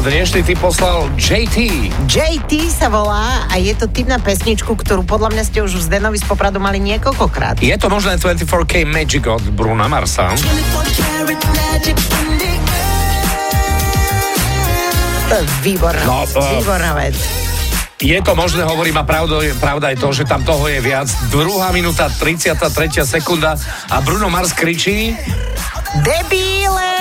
dnešný typ poslal JT. JT sa volá a je to typ na pesničku, ktorú podľa mňa ste už z Denovi z Popradu mali niekoľkokrát. Je to možné 24K Magic od Bruna Marsa. To je výborná, No, uh, výborná vec. Je to možné, hovorím a pravda, pravda je to, že tam toho je viac. Druhá minúta, 33. sekunda a Bruno Mars kričí Debílek!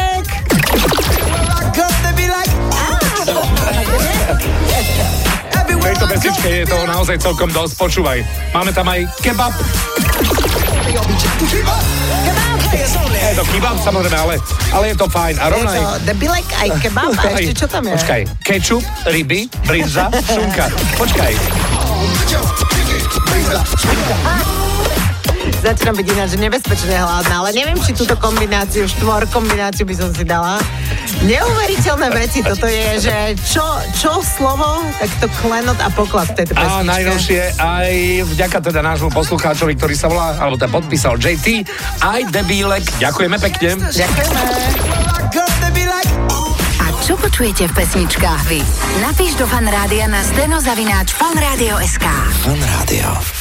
Pesničke je toho naozaj celkom dosť. Počúvaj, máme tam aj kebab. Je to kebab samozrejme, ale, ale je to fajn. A Je rovno to aj... debílek aj kebab a ešte čo tam je? Počkaj, kečup, ryby, brinza, šunka. Počkaj, Začínam byť ináč nebezpečne hladná, ale neviem, či túto kombináciu, štvor kombináciu by som si dala. Neuveriteľné veci, toto je, že čo, čo slovo, tak to klenot a poklad v tejto pesničke. a najnovšie aj vďaka teda nášmu poslucháčovi, ktorý sa volá, alebo ten podpísal JT, aj debílek. Ďakujeme pekne. Ďakujeme. A čo počujete v pesničkách vy? Napíš do fanrádia na steno zavináč fanradio.sk. Fan Rádio.